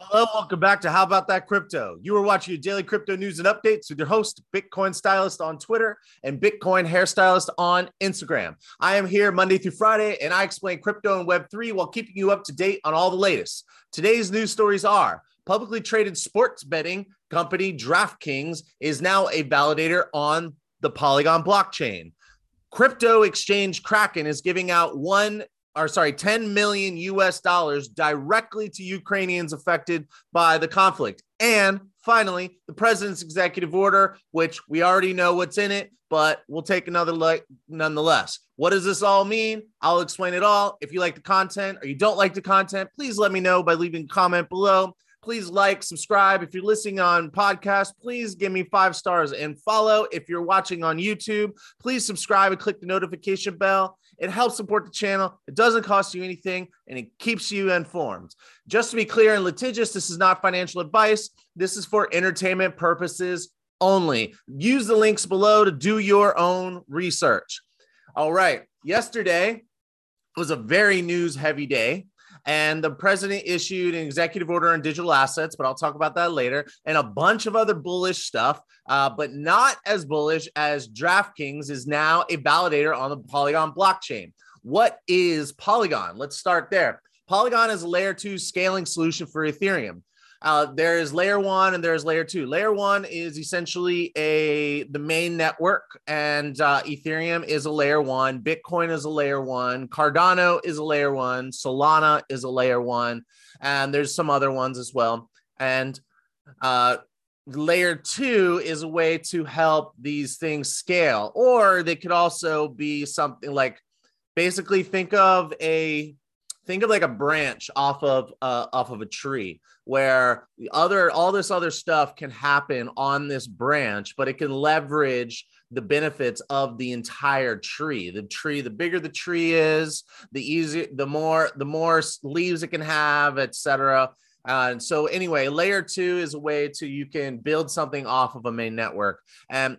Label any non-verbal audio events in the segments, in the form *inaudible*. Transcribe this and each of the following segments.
Hello, welcome back to How About That Crypto. You are watching your daily crypto news and updates with your host, Bitcoin Stylist on Twitter and Bitcoin Hairstylist on Instagram. I am here Monday through Friday and I explain crypto and Web3 while keeping you up to date on all the latest. Today's news stories are publicly traded sports betting company DraftKings is now a validator on the Polygon blockchain. Crypto exchange Kraken is giving out one or sorry, 10 million US dollars directly to Ukrainians affected by the conflict. And finally, the president's executive order, which we already know what's in it, but we'll take another look nonetheless. What does this all mean? I'll explain it all. If you like the content or you don't like the content, please let me know by leaving a comment below. Please like, subscribe. If you're listening on podcast, please give me five stars and follow. If you're watching on YouTube, please subscribe and click the notification bell. It helps support the channel. It doesn't cost you anything and it keeps you informed. Just to be clear and litigious, this is not financial advice. This is for entertainment purposes only. Use the links below to do your own research. All right. Yesterday was a very news heavy day. And the president issued an executive order on digital assets, but I'll talk about that later, and a bunch of other bullish stuff, uh, but not as bullish as DraftKings is now a validator on the Polygon blockchain. What is Polygon? Let's start there. Polygon is a layer two scaling solution for Ethereum. Uh, there is layer one and there's layer two. Layer one is essentially a the main network, and uh, Ethereum is a layer one. Bitcoin is a layer one. Cardano is a layer one. Solana is a layer one, and there's some other ones as well. And uh, layer two is a way to help these things scale, or they could also be something like basically think of a think of like a branch off of uh, off of a tree where the other all this other stuff can happen on this branch but it can leverage the benefits of the entire tree. The tree the bigger the tree is the easier the more the more leaves it can have etc uh, and so anyway layer two is a way to you can build something off of a main network. And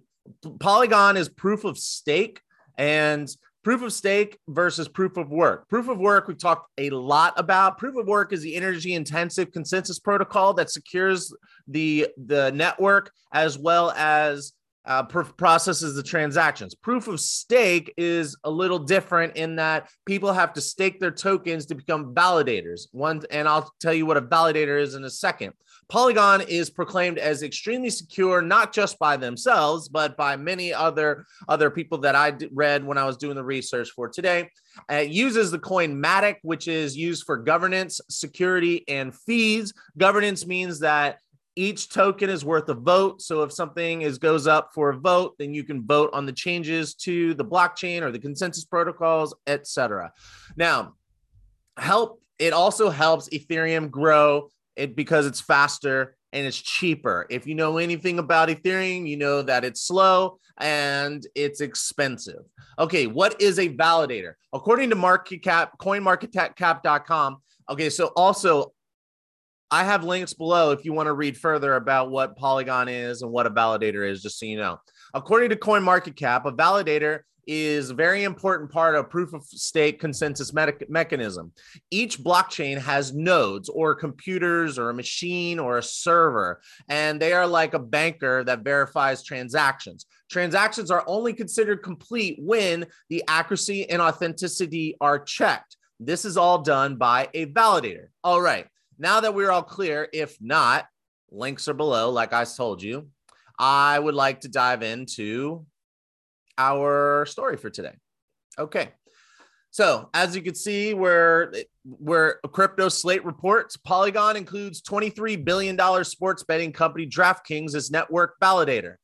polygon is proof of stake and proof of stake versus proof of work. Proof of work, we've talked a lot about. Proof of work is the energy intensive consensus protocol that secures the, the network as well as uh, processes the transactions. Proof of stake is a little different in that people have to stake their tokens to become validators. One, and I'll tell you what a validator is in a second. Polygon is proclaimed as extremely secure, not just by themselves, but by many other other people that I read when I was doing the research for today. Uh, it uses the coin Matic, which is used for governance, security, and fees. Governance means that each token is worth a vote. So if something is goes up for a vote, then you can vote on the changes to the blockchain or the consensus protocols, etc. Now, help it also helps Ethereum grow it because it's faster and it's cheaper. If you know anything about Ethereum, you know that it's slow and it's expensive. Okay, what is a validator? According to market cap, coinmarketcap.com. Okay, so also I have links below if you want to read further about what Polygon is and what a validator is, just so you know. According to CoinMarketCap, a validator is a very important part of proof of stake consensus me- mechanism. Each blockchain has nodes or computers or a machine or a server, and they are like a banker that verifies transactions. Transactions are only considered complete when the accuracy and authenticity are checked. This is all done by a validator. All right. Now that we're all clear, if not, links are below, like I told you. I would like to dive into our story for today. Okay. So, as you can see, where where crypto slate reports, Polygon includes $23 billion sports betting company DraftKings as network validator.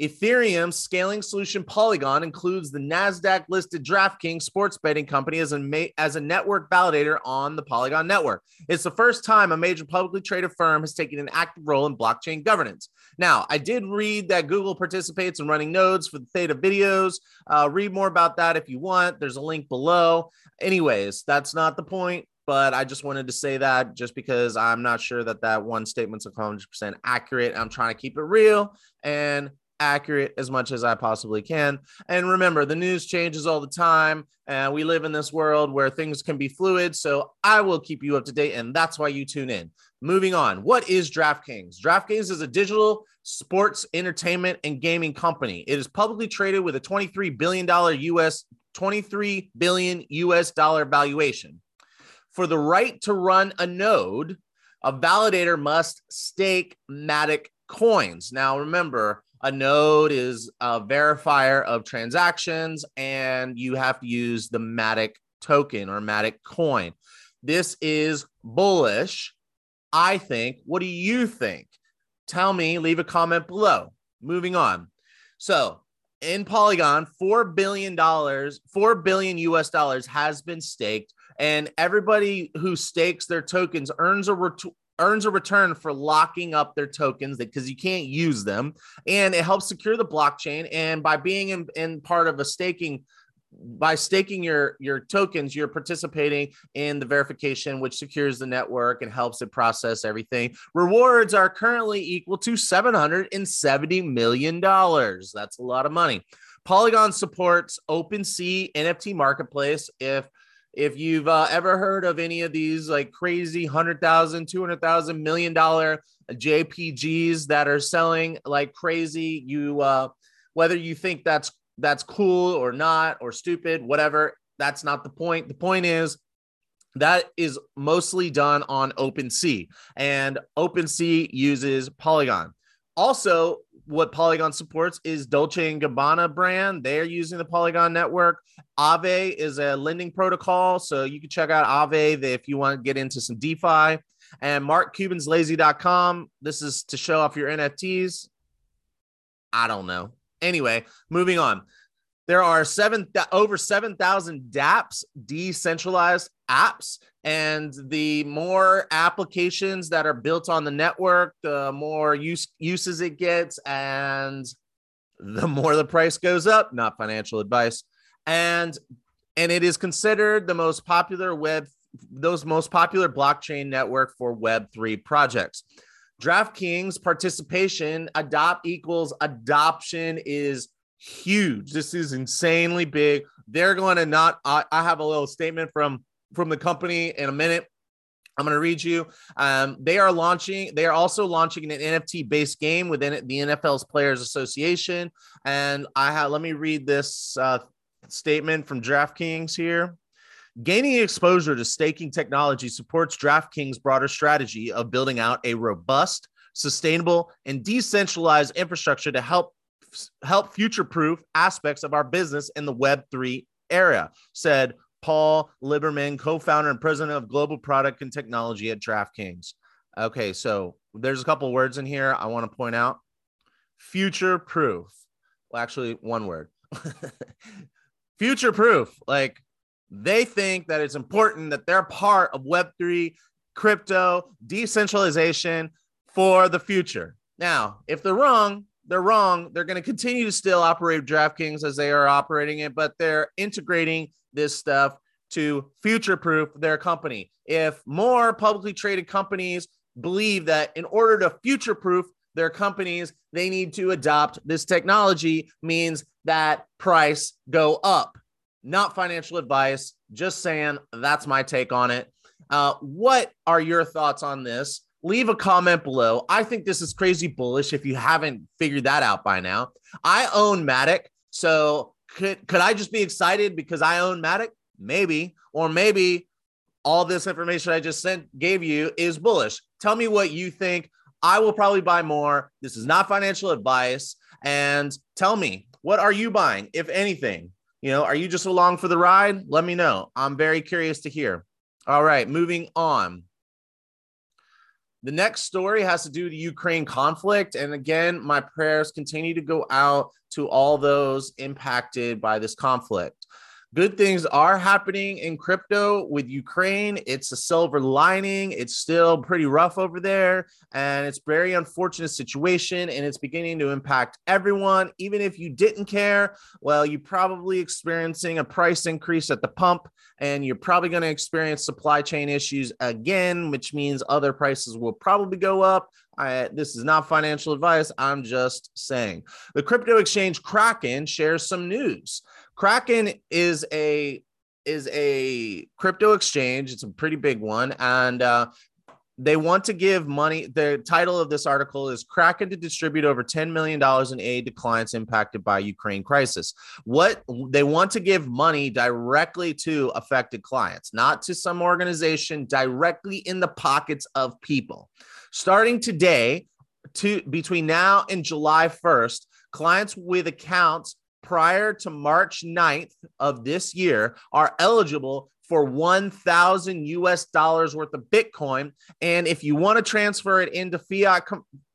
Ethereum scaling solution Polygon includes the NASDAQ listed DraftKings sports betting company as a, ma- as a network validator on the Polygon network. It's the first time a major publicly traded firm has taken an active role in blockchain governance. Now, I did read that Google participates in running nodes for the Theta videos. Uh, read more about that if you want. There's a link below. Anyways, that's not the point but I just wanted to say that just because I'm not sure that that one statement's 100% accurate. I'm trying to keep it real and accurate as much as I possibly can. And remember, the news changes all the time, and we live in this world where things can be fluid. So I will keep you up to date, and that's why you tune in. Moving on, what is DraftKings? DraftKings is a digital sports entertainment and gaming company. It is publicly traded with a 23 billion dollar US 23 billion US dollar valuation. For the right to run a node, a validator must stake Matic coins. Now, remember, a node is a verifier of transactions, and you have to use the Matic token or Matic coin. This is bullish, I think. What do you think? Tell me, leave a comment below. Moving on. So, in Polygon, $4 billion, 4 billion US dollars has been staked, and everybody who stakes their tokens earns a ret- earns a return for locking up their tokens because you can't use them. And it helps secure the blockchain. And by being in, in part of a staking by staking your your tokens you're participating in the verification which secures the network and helps it process everything. Rewards are currently equal to 770 million dollars. That's a lot of money. Polygon supports OpenSea nft marketplace. If if you've uh, ever heard of any of these like crazy hundred thousand, two hundred thousand, million dollar JPGs that are selling like crazy, you uh, whether you think that's that's cool or not or stupid, whatever, that's not the point. The point is that is mostly done on OpenSea, and OpenSea uses Polygon. Also, what Polygon supports is Dolce and Gabbana brand. They're using the Polygon network. Aave is a lending protocol, so you can check out Aave if you want to get into some DeFi. And MarkCuban'sLazy.com. This is to show off your NFTs. I don't know. Anyway, moving on. There are seven over 7,000 dApps, decentralized apps, and the more applications that are built on the network, the more use uses it gets, and the more the price goes up. Not financial advice, and and it is considered the most popular web, those most popular blockchain network for Web three projects. DraftKings participation adopt equals adoption is huge. This is insanely big. They're going to not. I, I have a little statement from from the company in a minute. I'm going to read you. Um, they are launching. They are also launching an NFT based game within the NFL's Players Association. And I have. Let me read this uh, statement from DraftKings here. Gaining exposure to staking technology supports DraftKings' broader strategy of building out a robust, sustainable, and decentralized infrastructure to help help future proof aspects of our business in the Web3 era, said Paul Liberman, co founder and president of global product and technology at DraftKings. Okay, so there's a couple words in here I want to point out. Future proof. Well, actually, one word. *laughs* future proof. Like they think that it's important that they're part of Web3, crypto, decentralization for the future. Now, if they're wrong, they're wrong. They're going to continue to still operate DraftKings as they are operating it, but they're integrating this stuff to future proof their company. If more publicly traded companies believe that in order to future proof their companies, they need to adopt this technology, means that price go up. Not financial advice, just saying that's my take on it. Uh, what are your thoughts on this? Leave a comment below. I think this is crazy bullish if you haven't figured that out by now. I own Matic. So could, could I just be excited because I own Matic? Maybe. Or maybe all this information I just sent gave you is bullish. Tell me what you think. I will probably buy more. This is not financial advice. And tell me, what are you buying, if anything? You know, are you just along for the ride? Let me know. I'm very curious to hear. All right, moving on. The next story has to do with the Ukraine conflict. And again, my prayers continue to go out to all those impacted by this conflict. Good things are happening in crypto with Ukraine. It's a silver lining. It's still pretty rough over there, and it's very unfortunate situation, and it's beginning to impact everyone. Even if you didn't care, well, you're probably experiencing a price increase at the pump, and you're probably going to experience supply chain issues again, which means other prices will probably go up. I, this is not financial advice. I'm just saying. The crypto exchange Kraken shares some news. Kraken is a is a crypto exchange. It's a pretty big one, and uh, they want to give money. The title of this article is Kraken to distribute over $10 million in aid to clients impacted by Ukraine crisis. What they want to give money directly to affected clients, not to some organization, directly in the pockets of people. Starting today, to between now and July 1st, clients with accounts prior to March 9th of this year are eligible for 1000 US dollars worth of Bitcoin. And if you want to transfer it into fiat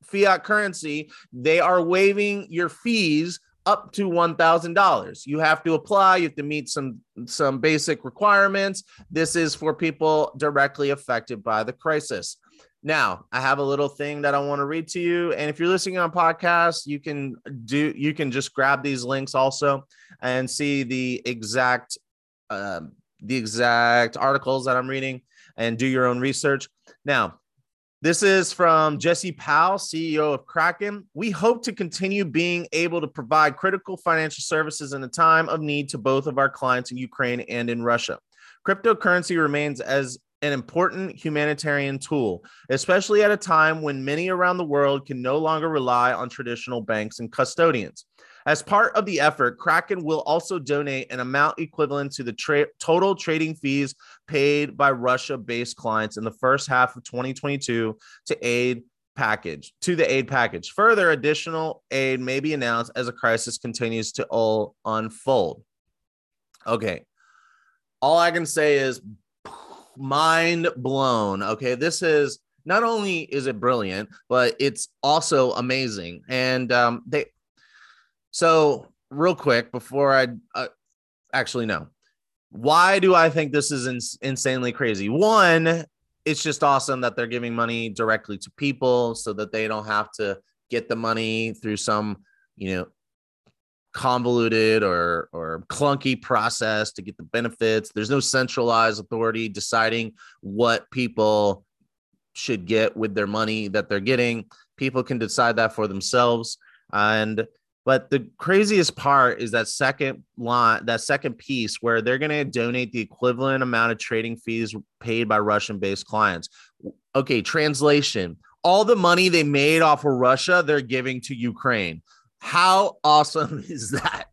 fiat currency they are waiving your fees up to $1000 you have to apply you have to meet some some basic requirements. This is for people directly affected by the crisis now, I have a little thing that I want to read to you. And if you're listening on podcast, you can do you can just grab these links also and see the exact uh, the exact articles that I'm reading and do your own research. Now, this is from Jesse Powell, CEO of Kraken. We hope to continue being able to provide critical financial services in a time of need to both of our clients in Ukraine and in Russia. Cryptocurrency remains as an important humanitarian tool, especially at a time when many around the world can no longer rely on traditional banks and custodians. As part of the effort, Kraken will also donate an amount equivalent to the tra- total trading fees paid by Russia based clients in the first half of 2022 to aid package to the aid package. Further additional aid may be announced as a crisis continues to all unfold. Okay. All I can say is mind blown. Okay, this is not only is it brilliant, but it's also amazing. And um, they, so real quick before I uh, actually know, why do I think this is ins- insanely crazy? One, it's just awesome that they're giving money directly to people so that they don't have to get the money through some, you know, convoluted or or clunky process to get the benefits. There's no centralized authority deciding what people should get with their money that they're getting. People can decide that for themselves. And but the craziest part is that second line, that second piece where they're going to donate the equivalent amount of trading fees paid by Russian based clients. Okay, translation all the money they made off of Russia, they're giving to Ukraine. How awesome *laughs* is that?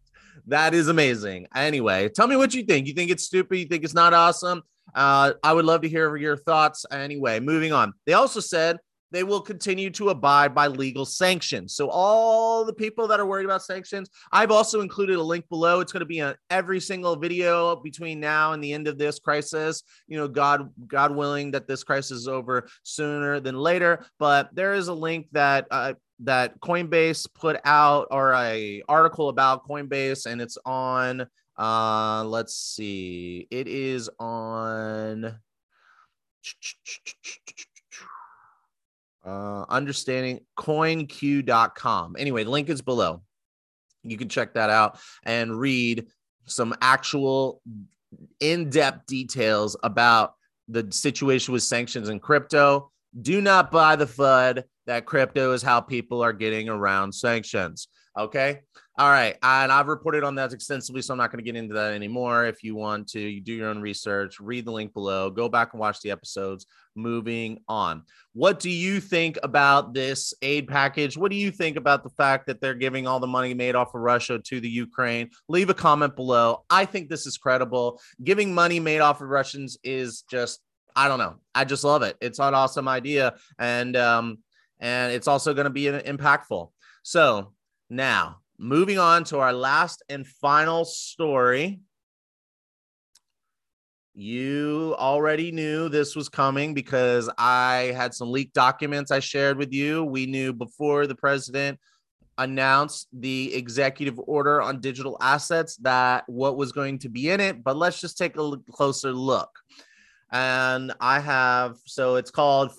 That is amazing. Anyway, tell me what you think. You think it's stupid? You think it's not awesome? Uh, I would love to hear your thoughts. Anyway, moving on. They also said they will continue to abide by legal sanctions. So all the people that are worried about sanctions, I've also included a link below. It's going to be on every single video between now and the end of this crisis. You know, God, God willing that this crisis is over sooner than later. But there is a link that uh, that Coinbase put out or a article about Coinbase and it's on uh let's see it is on uh understanding coincu.com anyway the link is below. You can check that out and read some actual in-depth details about the situation with sanctions and crypto do not buy the FUD that crypto is how people are getting around sanctions. Okay. All right. And I've reported on that extensively, so I'm not going to get into that anymore. If you want to, you do your own research, read the link below, go back and watch the episodes. Moving on. What do you think about this aid package? What do you think about the fact that they're giving all the money made off of Russia to the Ukraine? Leave a comment below. I think this is credible. Giving money made off of Russians is just I don't know. I just love it. It's an awesome idea, and um, and it's also going to be impactful. So now moving on to our last and final story. You already knew this was coming because I had some leaked documents I shared with you. We knew before the president announced the executive order on digital assets that what was going to be in it, but let's just take a closer look. And I have so it's called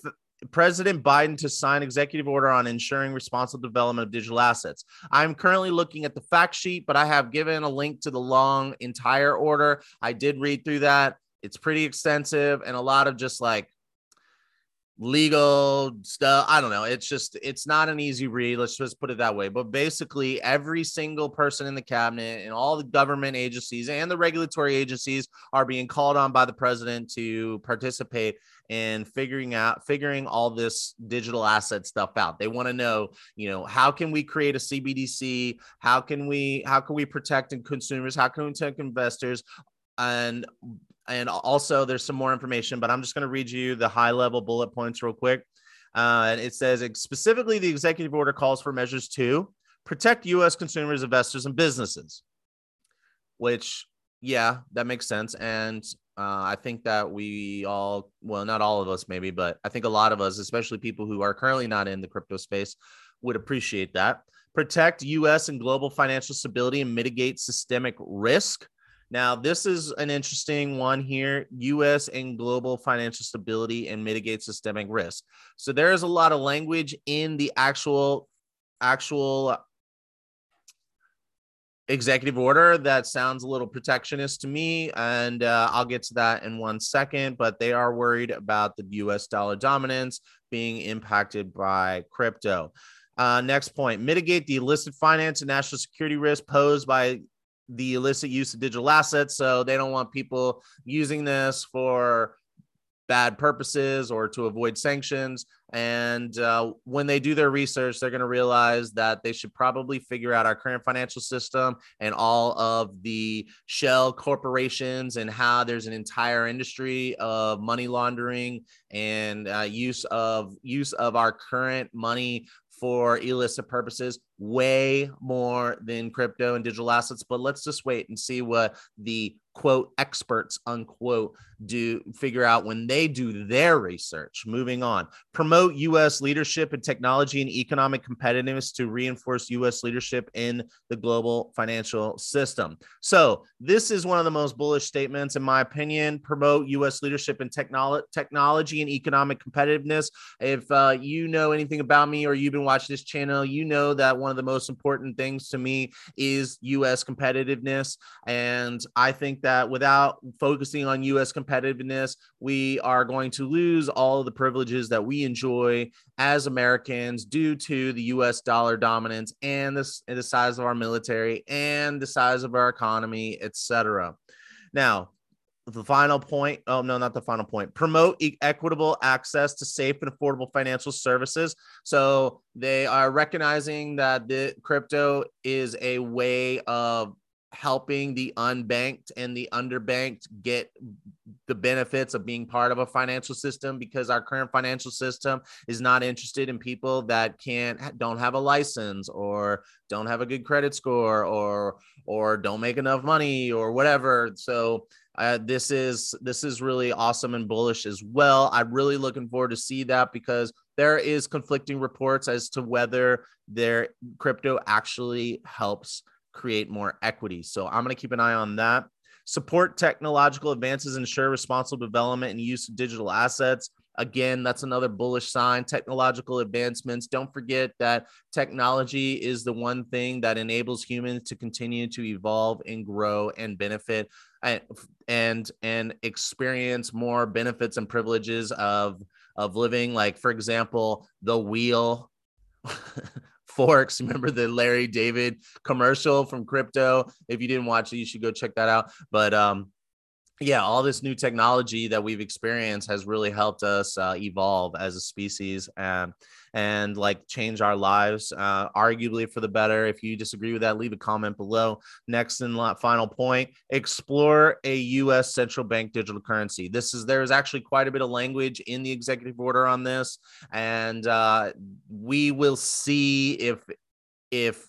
President Biden to sign executive order on ensuring responsible development of digital assets. I'm currently looking at the fact sheet, but I have given a link to the long entire order. I did read through that. It's pretty extensive and a lot of just like legal stuff. I don't know. It's just it's not an easy read. Let's just put it that way. But basically, every single person in the cabinet and all the government agencies and the regulatory agencies are being called on by the president to participate in figuring out figuring all this digital asset stuff out. They want to know, you know, how can we create a CBDC? How can we how can we protect consumers? How can we protect investors? And and also there's some more information, but I'm just going to read you the high level bullet points real quick. Uh, and it says specifically the executive order calls for measures to protect U.S. consumers, investors, and businesses. Which, yeah, that makes sense. And uh, I think that we all, well, not all of us maybe, but I think a lot of us, especially people who are currently not in the crypto space, would appreciate that. Protect U.S. and global financial stability and mitigate systemic risk. Now, this is an interesting one here US and global financial stability and mitigate systemic risk. So there is a lot of language in the actual actual executive order that sounds a little protectionist to me and uh, i'll get to that in one second but they are worried about the us dollar dominance being impacted by crypto uh, next point mitigate the illicit finance and national security risk posed by the illicit use of digital assets. So they don't want people using this for bad purposes or to avoid sanctions. And uh, when they do their research, they're going to realize that they should probably figure out our current financial system and all of the shell corporations and how there's an entire industry of money laundering and uh, use of use of our current money for illicit purposes way more than crypto and digital assets but let's just wait and see what the quote experts unquote do figure out when they do their research. Moving on. Promote us leadership in technology and economic competitiveness to reinforce us leadership in the global financial system. So this is one of the most bullish statements in my opinion. Promote us leadership in technolo- technology and economic competitiveness. If uh, you know anything about me or you've been watching this channel you know that one of the most important things to me is us competitiveness. And i think that that without focusing on US competitiveness, we are going to lose all of the privileges that we enjoy as Americans due to the US dollar dominance and the, the size of our military and the size of our economy, etc. Now, the final point oh no not the final point promote e- equitable access to safe and affordable financial services so they are recognizing that the crypto is a way of helping the unbanked and the underbanked get the benefits of being part of a financial system because our current financial system is not interested in people that can't don't have a license or don't have a good credit score or or don't make enough money or whatever. So uh, this is this is really awesome and bullish as well. I'm really looking forward to see that because there is conflicting reports as to whether their crypto actually helps create more equity. So I'm going to keep an eye on that. Support technological advances, ensure responsible development and use of digital assets. Again, that's another bullish sign. Technological advancements. Don't forget that technology is the one thing that enables humans to continue to evolve and grow and benefit and and, and experience more benefits and privileges of of living. Like, for example, the wheel. *laughs* Forks. *laughs* Remember the Larry David commercial from crypto? If you didn't watch it, you should go check that out. But um, yeah, all this new technology that we've experienced has really helped us uh, evolve as a species and and like change our lives, uh, arguably for the better. If you disagree with that, leave a comment below. Next and final point: explore a U.S. central bank digital currency. This is there is actually quite a bit of language in the executive order on this, and uh, we will see if if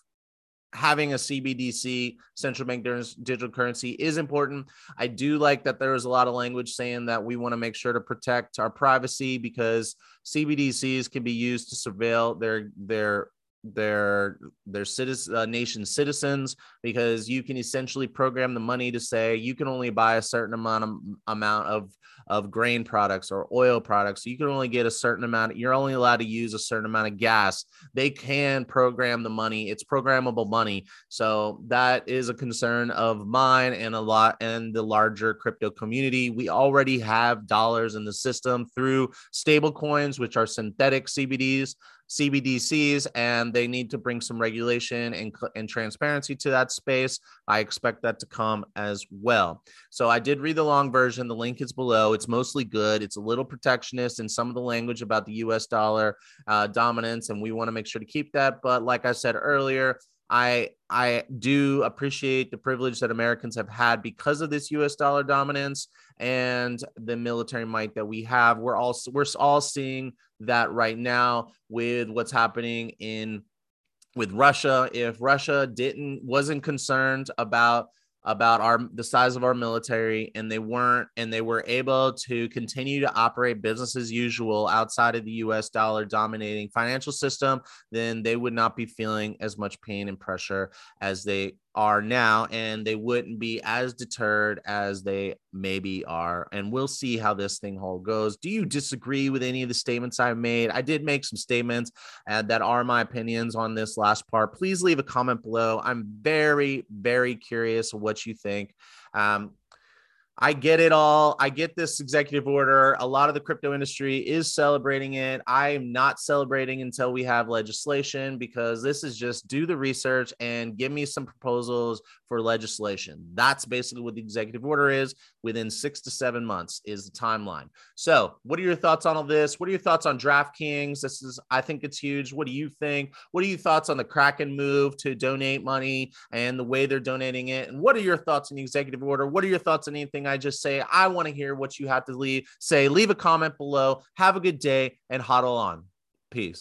having a CBDC, central bank digital currency, is important. I do like that there is a lot of language saying that we want to make sure to protect our privacy because CBDCs can be used to surveil their their their their citizen uh, nation citizens because you can essentially program the money to say you can only buy a certain amount of amount of of grain products or oil products you can only get a certain amount you're only allowed to use a certain amount of gas. They can program the money it's programmable money. So that is a concern of mine and a lot and the larger crypto community. We already have dollars in the system through stable coins which are synthetic cbds CBDCs and they need to bring some regulation and, and transparency to that space. I expect that to come as well. So I did read the long version. The link is below. It's mostly good. It's a little protectionist in some of the language about the US dollar uh, dominance, and we want to make sure to keep that. But like I said earlier, I I do appreciate the privilege that Americans have had because of this U.S. dollar dominance and the military might that we have. We're all we're all seeing that right now with what's happening in with Russia. If Russia didn't wasn't concerned about about our the size of our military and they weren't and they were able to continue to operate business as usual outside of the US dollar dominating financial system then they would not be feeling as much pain and pressure as they are now and they wouldn't be as deterred as they maybe are and we'll see how this thing whole goes. Do you disagree with any of the statements i made? I did make some statements uh, that are my opinions on this last part. Please leave a comment below. I'm very very curious what you think. Um, I get it all. I get this executive order. A lot of the crypto industry is celebrating it. I am not celebrating until we have legislation because this is just do the research and give me some proposals for legislation. That's basically what the executive order is. Within six to seven months is the timeline. So, what are your thoughts on all this? What are your thoughts on DraftKings? This is, I think it's huge. What do you think? What are your thoughts on the Kraken move to donate money and the way they're donating it? And what are your thoughts on the executive order? What are your thoughts on anything I just say? I want to hear what you have to leave. Say, leave a comment below. Have a good day and huddle on. Peace.